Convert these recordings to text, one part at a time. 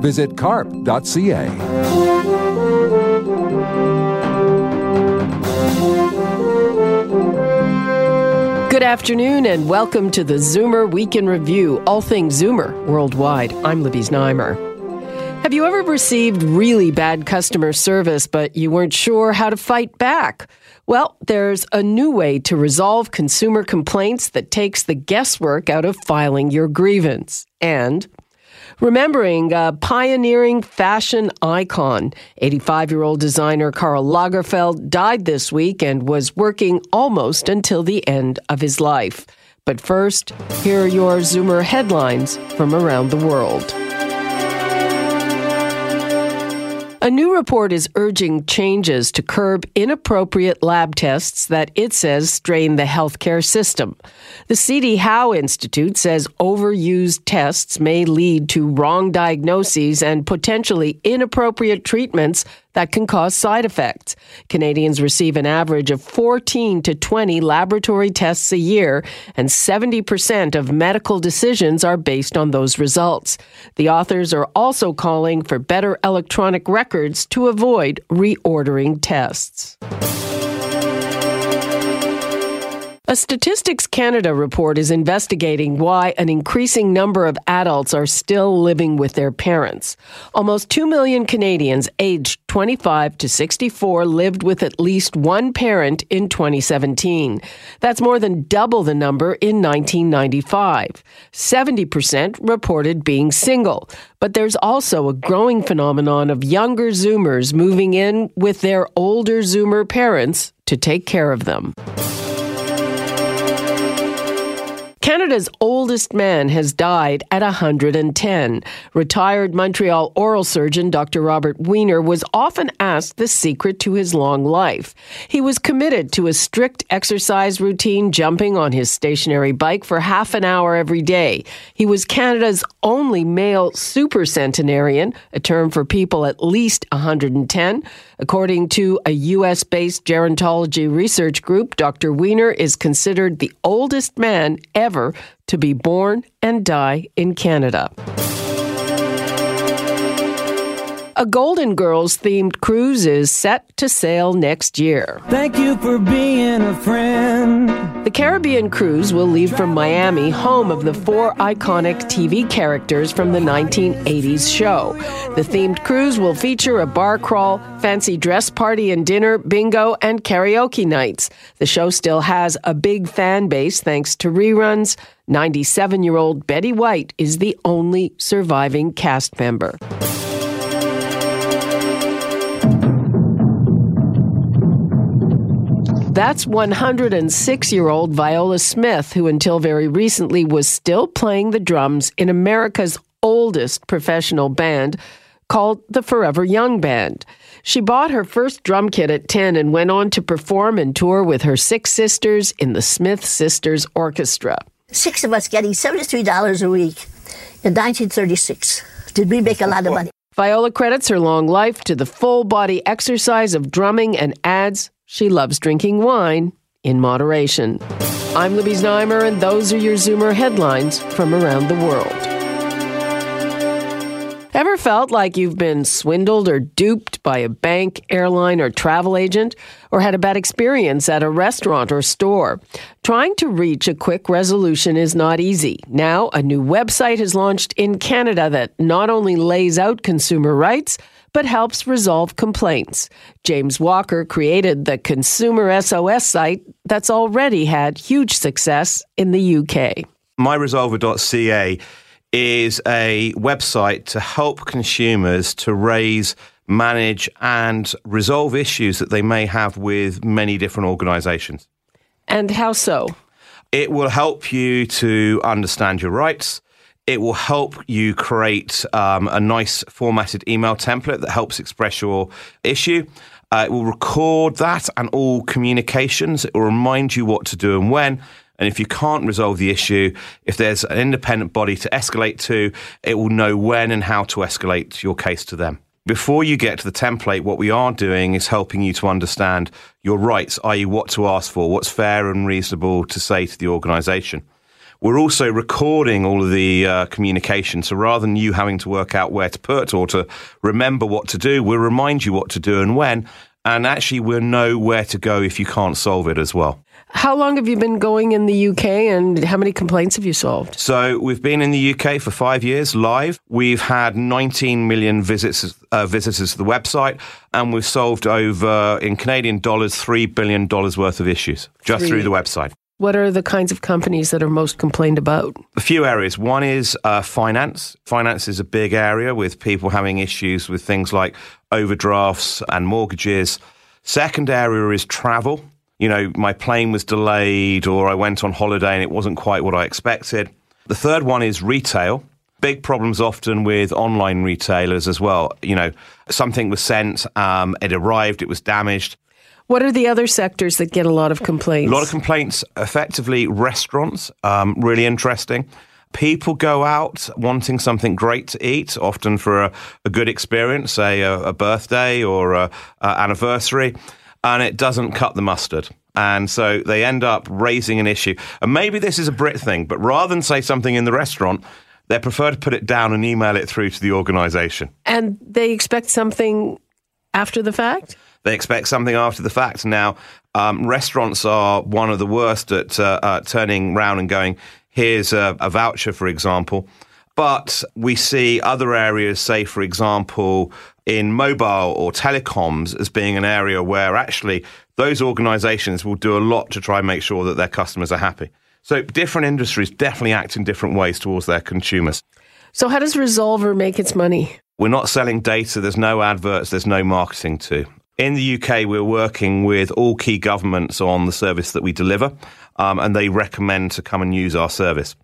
Visit carp.ca. Good afternoon and welcome to the Zoomer Week in Review, all things Zoomer worldwide. I'm Libby Znaimer. Have you ever received really bad customer service, but you weren't sure how to fight back? Well, there's a new way to resolve consumer complaints that takes the guesswork out of filing your grievance. And remembering a pioneering fashion icon. 85 year old designer Karl Lagerfeld died this week and was working almost until the end of his life. But first, here are your Zoomer headlines from around the world. A new report is urging changes to curb inappropriate lab tests that it says strain the healthcare system. The C.D. Howe Institute says overused tests may lead to wrong diagnoses and potentially inappropriate treatments that can cause side effects. Canadians receive an average of 14 to 20 laboratory tests a year, and 70% of medical decisions are based on those results. The authors are also calling for better electronic records to avoid reordering tests. A Statistics Canada report is investigating why an increasing number of adults are still living with their parents. Almost 2 million Canadians aged 25 to 64 lived with at least one parent in 2017. That's more than double the number in 1995. 70% reported being single. But there's also a growing phenomenon of younger Zoomers moving in with their older Zoomer parents to take care of them. Canada's oldest man has died at 110. Retired Montreal oral surgeon Dr. Robert Weiner was often asked the secret to his long life. He was committed to a strict exercise routine, jumping on his stationary bike for half an hour every day. He was Canada's only male supercentenarian, a term for people at least 110. According to a U.S. based gerontology research group, Dr. Weiner is considered the oldest man ever to be born and die in Canada. A Golden Girls themed cruise is set to sail next year. Thank you for being a friend. The Caribbean cruise will leave from Miami, home of the four iconic TV characters from the 1980s show. The themed cruise will feature a bar crawl, fancy dress party and dinner, bingo, and karaoke nights. The show still has a big fan base thanks to reruns. 97 year old Betty White is the only surviving cast member. That's 106 year old Viola Smith, who until very recently was still playing the drums in America's oldest professional band called the Forever Young Band. She bought her first drum kit at 10 and went on to perform and tour with her six sisters in the Smith Sisters Orchestra. Six of us getting $73 a week in 1936. Did we make a lot of money? Viola credits her long life to the full body exercise of drumming and adds she loves drinking wine in moderation. I'm Libby Znaimer, and those are your Zoomer headlines from around the world. Ever felt like you've been swindled or duped by a bank, airline, or travel agent? Or had a bad experience at a restaurant or store? Trying to reach a quick resolution is not easy. Now, a new website has launched in Canada that not only lays out consumer rights, but helps resolve complaints. James Walker created the Consumer SOS site that's already had huge success in the UK. MyResolver.ca is a website to help consumers to raise, manage, and resolve issues that they may have with many different organizations. And how so? It will help you to understand your rights. It will help you create um, a nice formatted email template that helps express your issue. Uh, it will record that and all communications. It will remind you what to do and when. And if you can't resolve the issue, if there's an independent body to escalate to, it will know when and how to escalate your case to them. Before you get to the template, what we are doing is helping you to understand your rights, i.e., what to ask for, what's fair and reasonable to say to the organization. We're also recording all of the uh, communication. So rather than you having to work out where to put or to remember what to do, we'll remind you what to do and when. And actually, we'll know where to go if you can't solve it as well. How long have you been going in the UK and how many complaints have you solved? So we've been in the UK for five years live. We've had 19 million visits, uh, visitors to the website, and we've solved over, in Canadian dollars, $3 billion worth of issues just Three. through the website. What are the kinds of companies that are most complained about? A few areas. One is uh, finance. Finance is a big area with people having issues with things like overdrafts and mortgages. Second area is travel. You know, my plane was delayed or I went on holiday and it wasn't quite what I expected. The third one is retail. Big problems often with online retailers as well. You know, something was sent, um, it arrived, it was damaged. What are the other sectors that get a lot of complaints? A lot of complaints, effectively, restaurants, um, really interesting. People go out wanting something great to eat, often for a, a good experience, say a, a birthday or an anniversary, and it doesn't cut the mustard. And so they end up raising an issue. And maybe this is a Brit thing, but rather than say something in the restaurant, they prefer to put it down and email it through to the organisation. and they expect something after the fact? They expect something after the fact. Now, um, restaurants are one of the worst at uh, uh, turning round and going, here's a, a voucher, for example. But we see other areas, say, for example, in mobile or telecoms, as being an area where actually those organizations will do a lot to try and make sure that their customers are happy. So different industries definitely act in different ways towards their consumers. So, how does Resolver make its money? We're not selling data. There's no adverts. There's no marketing to. In the UK, we're working with all key governments on the service that we deliver, um, and they recommend to come and use our service.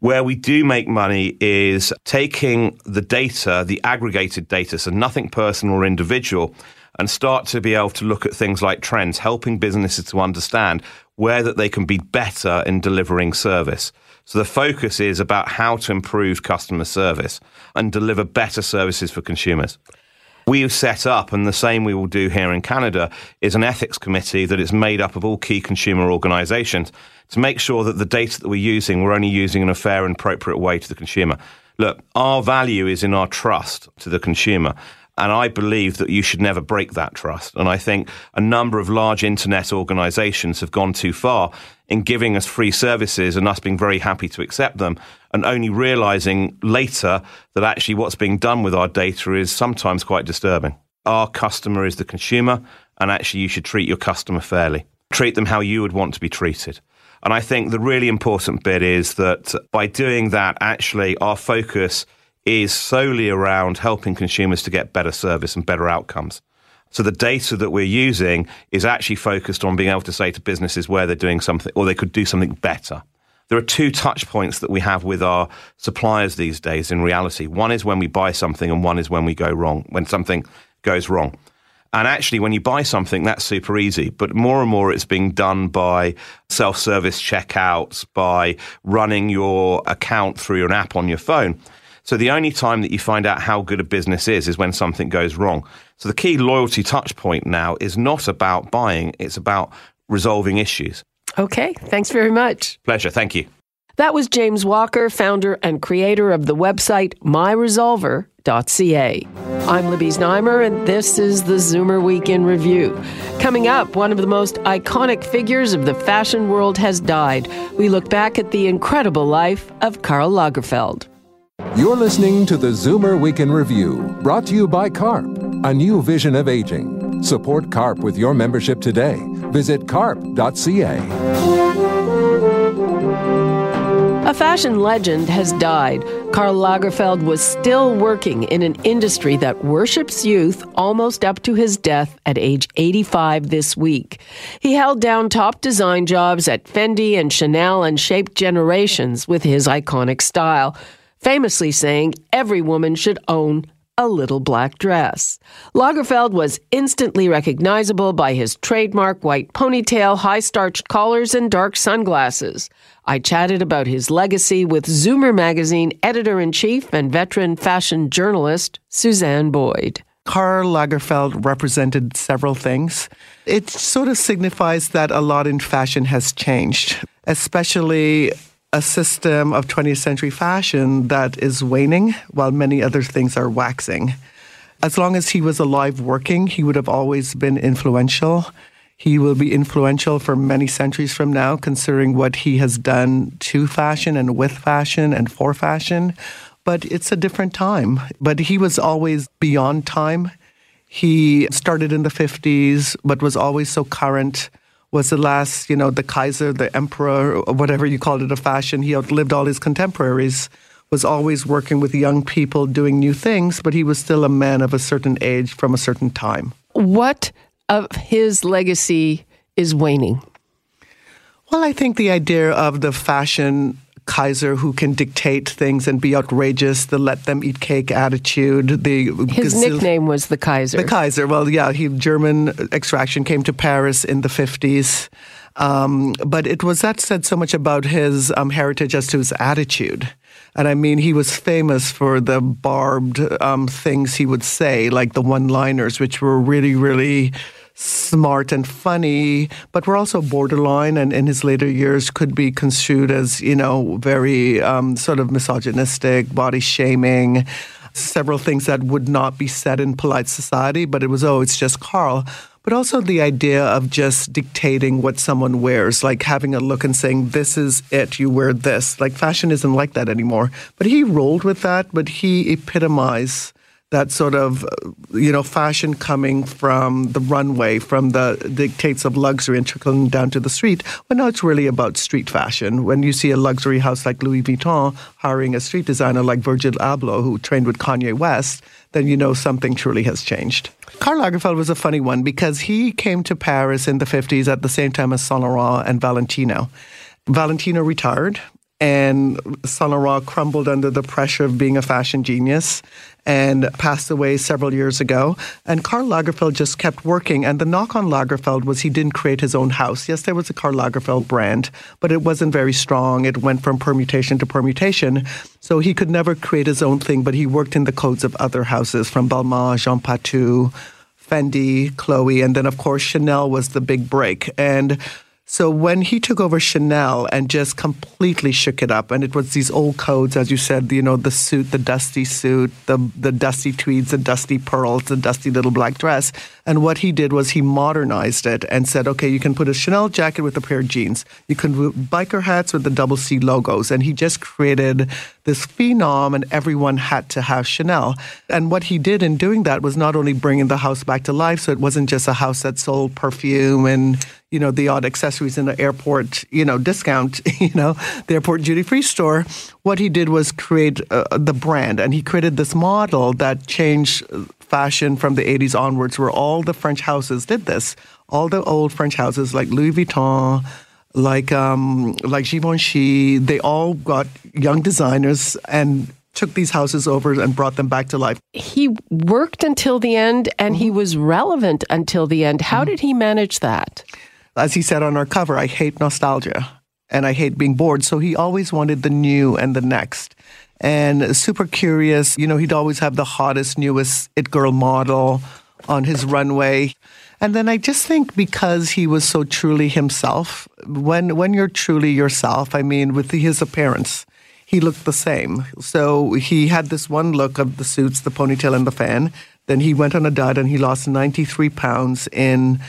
Where we do make money is taking the data, the aggregated data, so nothing personal or individual, and start to be able to look at things like trends, helping businesses to understand where that they can be better in delivering service. So the focus is about how to improve customer service and deliver better services for consumers. We've set up, and the same we will do here in Canada, is an ethics committee that is made up of all key consumer organisations to make sure that the data that we're using, we're only using in a fair and appropriate way to the consumer. Look, our value is in our trust to the consumer. And I believe that you should never break that trust. And I think a number of large internet organizations have gone too far in giving us free services and us being very happy to accept them and only realizing later that actually what's being done with our data is sometimes quite disturbing. Our customer is the consumer, and actually you should treat your customer fairly. Treat them how you would want to be treated. And I think the really important bit is that by doing that, actually our focus is solely around helping consumers to get better service and better outcomes. So the data that we're using is actually focused on being able to say to businesses where they're doing something or they could do something better. There are two touch points that we have with our suppliers these days in reality. One is when we buy something and one is when we go wrong, when something goes wrong. And actually, when you buy something, that's super easy. But more and more, it's being done by self service checkouts, by running your account through an app on your phone. So the only time that you find out how good a business is is when something goes wrong. So the key loyalty touch point now is not about buying, it's about resolving issues. Okay, thanks very much. Pleasure. Thank you. That was James Walker, founder and creator of the website myresolver.ca. I'm Libby Znaimer, and this is the Zoomer Week in Review. Coming up, one of the most iconic figures of the fashion world has died. We look back at the incredible life of Karl Lagerfeld. You're listening to the Zoomer Week in Review, brought to you by CARP, a new vision of aging. Support CARP with your membership today. Visit carp.ca. A fashion legend has died. Karl Lagerfeld was still working in an industry that worships youth almost up to his death at age 85 this week. He held down top design jobs at Fendi and Chanel and shaped generations with his iconic style. Famously saying every woman should own a little black dress. Lagerfeld was instantly recognizable by his trademark white ponytail, high starched collars, and dark sunglasses. I chatted about his legacy with Zoomer magazine editor in chief and veteran fashion journalist Suzanne Boyd. Karl Lagerfeld represented several things. It sort of signifies that a lot in fashion has changed, especially a system of 20th century fashion that is waning while many other things are waxing. As long as he was alive working, he would have always been influential. He will be influential for many centuries from now, considering what he has done to fashion and with fashion and for fashion. But it's a different time. But he was always beyond time. He started in the 50s, but was always so current was the last, you know, the Kaiser, the emperor, or whatever you called it, of fashion. He outlived all his contemporaries, was always working with young people doing new things, but he was still a man of a certain age from a certain time. What of his legacy is waning? Well, I think the idea of the fashion Kaiser who can dictate things and be outrageous, the let them eat cake attitude. The his nickname was the Kaiser. The Kaiser. Well, yeah, he German extraction came to Paris in the fifties. Um, but it was that said so much about his um, heritage as to his attitude. And I mean, he was famous for the barbed um, things he would say, like the one liners, which were really, really smart and funny, but were also borderline and in his later years could be construed as, you know, very um, sort of misogynistic, body shaming, several things that would not be said in polite society, but it was, oh, it's just Karl. But also the idea of just dictating what someone wears, like having a look and saying, this is it, you wear this. Like fashion isn't like that anymore. But he rolled with that, but he epitomized that sort of you know fashion coming from the runway, from the dictates of luxury and trickling down to the street. Well, now it's really about street fashion. When you see a luxury house like Louis Vuitton hiring a street designer like Virgil Abloh, who trained with Kanye West, then you know something truly has changed. Karl Lagerfeld was a funny one because he came to Paris in the 50s at the same time as Saint Laurent and Valentino. Valentino retired and Saint Laurent crumbled under the pressure of being a fashion genius and passed away several years ago. And Karl Lagerfeld just kept working. And the knock on Lagerfeld was he didn't create his own house. Yes, there was a Karl Lagerfeld brand, but it wasn't very strong. It went from permutation to permutation. So he could never create his own thing, but he worked in the codes of other houses from Balmain, Jean Patou, Fendi, Chloe, and then of course Chanel was the big break. And so when he took over Chanel and just completely shook it up, and it was these old codes, as you said, you know, the suit, the dusty suit, the the dusty tweeds, the dusty pearls, the dusty little black dress. And what he did was he modernized it and said, okay, you can put a Chanel jacket with a pair of jeans. You can biker hats with the double C logos. And he just created this phenom, and everyone had to have Chanel. And what he did in doing that was not only bringing the house back to life, so it wasn't just a house that sold perfume and you know the odd accessories in the airport you know discount you know the airport duty free store what he did was create uh, the brand and he created this model that changed fashion from the 80s onwards where all the french houses did this all the old french houses like louis vuitton like um, like Givenchy, they all got young designers and took these houses over and brought them back to life. He worked until the end and mm-hmm. he was relevant until the end. How mm-hmm. did he manage that? As he said on our cover, I hate nostalgia and I hate being bored. So he always wanted the new and the next. And super curious, you know, he'd always have the hottest, newest It Girl model on his runway. And then I just think because he was so truly himself, when when you're truly yourself, I mean, with his appearance, he looked the same. So he had this one look of the suits, the ponytail, and the fan. Then he went on a diet and he lost 93 pounds in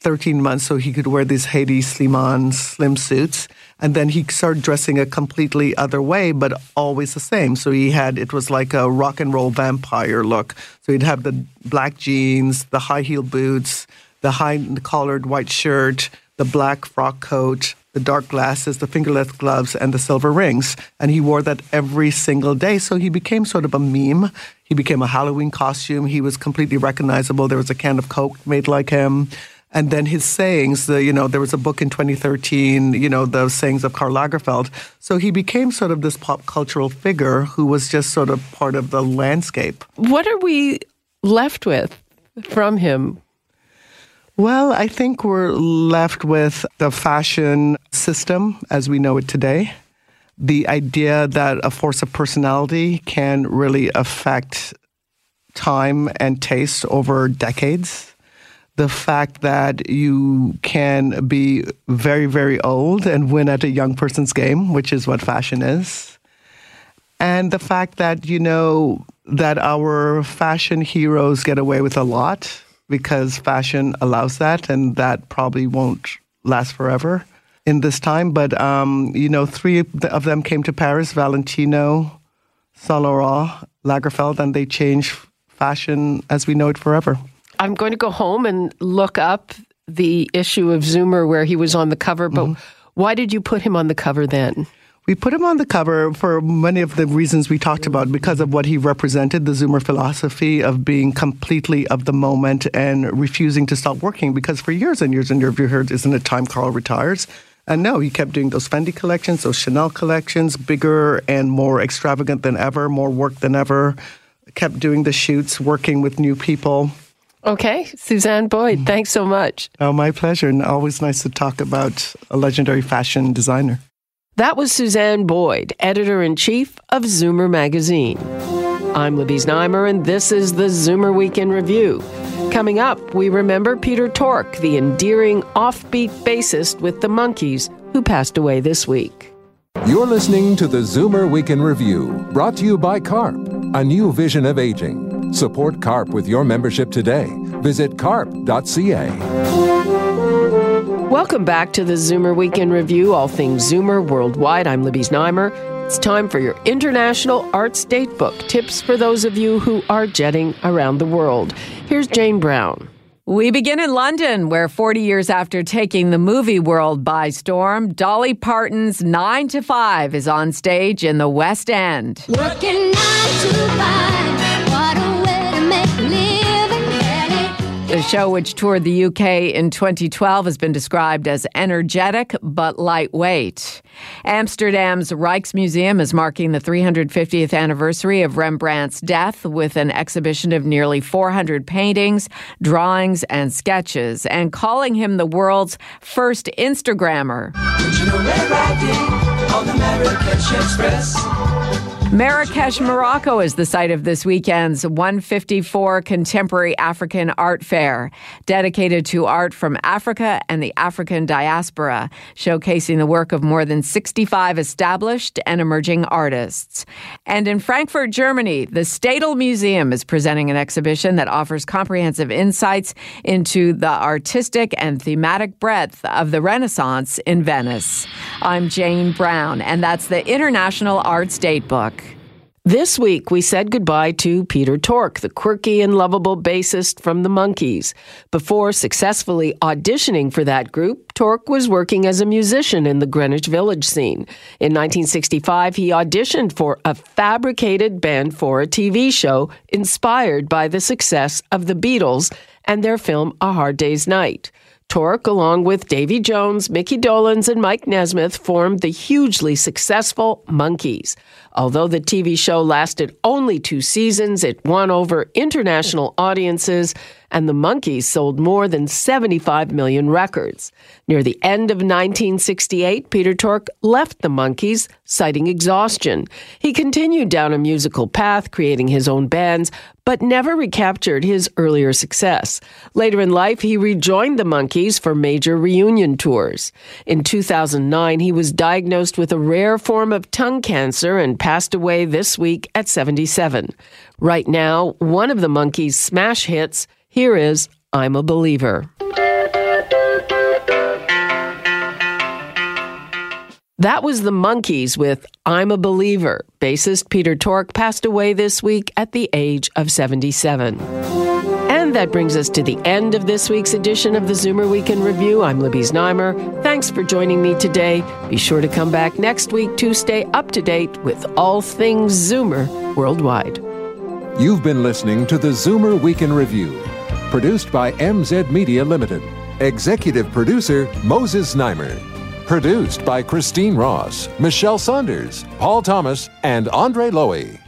13 months so he could wear these Hedi Slimane slim suits. And then he started dressing a completely other way, but always the same. So he had, it was like a rock and roll vampire look. So he'd have the black jeans, the high heel boots, the high collared white shirt, the black frock coat, the dark glasses, the fingerless gloves, and the silver rings. And he wore that every single day. So he became sort of a meme. He became a Halloween costume. He was completely recognizable. There was a can of Coke made like him. And then his sayings. The you know there was a book in 2013, you know the sayings of Karl Lagerfeld. So he became sort of this pop cultural figure who was just sort of part of the landscape. What are we left with from him? Well, I think we're left with the fashion system as we know it today. The idea that a force of personality can really affect time and taste over decades. The fact that you can be very, very old and win at a young person's game, which is what fashion is. And the fact that, you know, that our fashion heroes get away with a lot because fashion allows that, and that probably won't last forever in this time. But um, you know, three of them came to Paris: Valentino, Saint Laurent, Lagerfeld, and they changed fashion as we know it forever. I'm going to go home and look up the issue of Zoomer where he was on the cover. But mm-hmm. why did you put him on the cover then? We put him on the cover for many of the reasons we talked about because of what he represented the Zoomer philosophy of being completely of the moment and refusing to stop working. Because for years and years and years, you heard, isn't it time Karl retires? And no, he kept doing those Fendi collections, those Chanel collections, bigger and more extravagant than ever, more work than ever. Kept doing the shoots, working with new people. Okay, Suzanne Boyd, mm-hmm. thanks so much. Oh, my pleasure. And always nice to talk about a legendary fashion designer. That was Suzanne Boyd, editor in chief of Zoomer magazine. I'm Libby Znaimer, and this is the Zoomer Week in Review. Coming up, we remember Peter Tork, the endearing offbeat bassist with the Monkees, who passed away this week. You're listening to the Zoomer Week in Review, brought to you by CARP, a new vision of aging. Support CARP with your membership today. Visit carp.ca. Welcome back to the Zoomer Week in Review, all things Zoomer worldwide. I'm Libby Znaimer. It's time for your International Arts Datebook tips for those of you who are jetting around the world. Here's Jane Brown. We begin in London, where 40 years after taking the movie world by storm, Dolly Parton's 9 to 5 is on stage in the West End. Working 9 to 5. The show, which toured the UK in 2012, has been described as energetic but lightweight. Amsterdam's Rijksmuseum is marking the 350th anniversary of Rembrandt's death with an exhibition of nearly 400 paintings, drawings, and sketches, and calling him the world's first Instagrammer. Marrakesh, Morocco is the site of this weekend's 154 Contemporary African Art Fair, dedicated to art from Africa and the African diaspora, showcasing the work of more than 65 established and emerging artists. And in Frankfurt, Germany, the Stadel Museum is presenting an exhibition that offers comprehensive insights into the artistic and thematic breadth of the Renaissance in Venice. I'm Jane Brown, and that's the International Arts Datebook. This week, we said goodbye to Peter Tork, the quirky and lovable bassist from the Monkees. Before successfully auditioning for that group, Tork was working as a musician in the Greenwich Village scene. In 1965, he auditioned for a fabricated band for a TV show inspired by the success of the Beatles and their film A Hard Day's Night. Tork, along with Davy Jones, Mickey Dolenz, and Mike Nesmith, formed the hugely successful Monkees. Although the TV show lasted only two seasons, it won over international audiences and the Monkees sold more than 75 million records. Near the end of 1968, Peter Tork left the Monkees, citing exhaustion. He continued down a musical path, creating his own bands, but never recaptured his earlier success. Later in life, he rejoined the Monkees for major reunion tours. In 2009, he was diagnosed with a rare form of tongue cancer and passed away this week at 77. Right now, one of the Monkees' smash hits here is I'm a Believer. That was the Monkees with I'm a Believer. Bassist Peter Tork passed away this week at the age of 77. And that brings us to the end of this week's edition of the Zoomer Week in Review. I'm Libby Znaimer. Thanks for joining me today. Be sure to come back next week to stay up to date with all things Zoomer worldwide. You've been listening to the Zoomer Week in Review produced by MZ Media Limited. Executive producer Moses Znaimer. Produced by Christine Ross, Michelle Saunders, Paul Thomas, and Andre Lowy.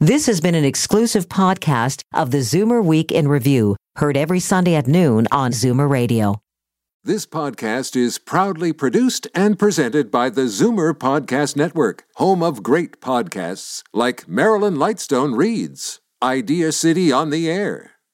This has been an exclusive podcast of the Zoomer Week in Review, heard every Sunday at noon on Zoomer Radio. This podcast is proudly produced and presented by the Zoomer Podcast Network, home of great podcasts like Marilyn Lightstone Reads, Idea City on the Air,